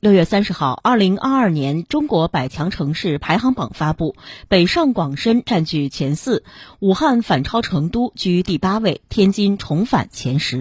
六月三十号二零二二年中国百强城市排行榜发布北上广深占据前四武汉反超成都居第八位天津重返前十。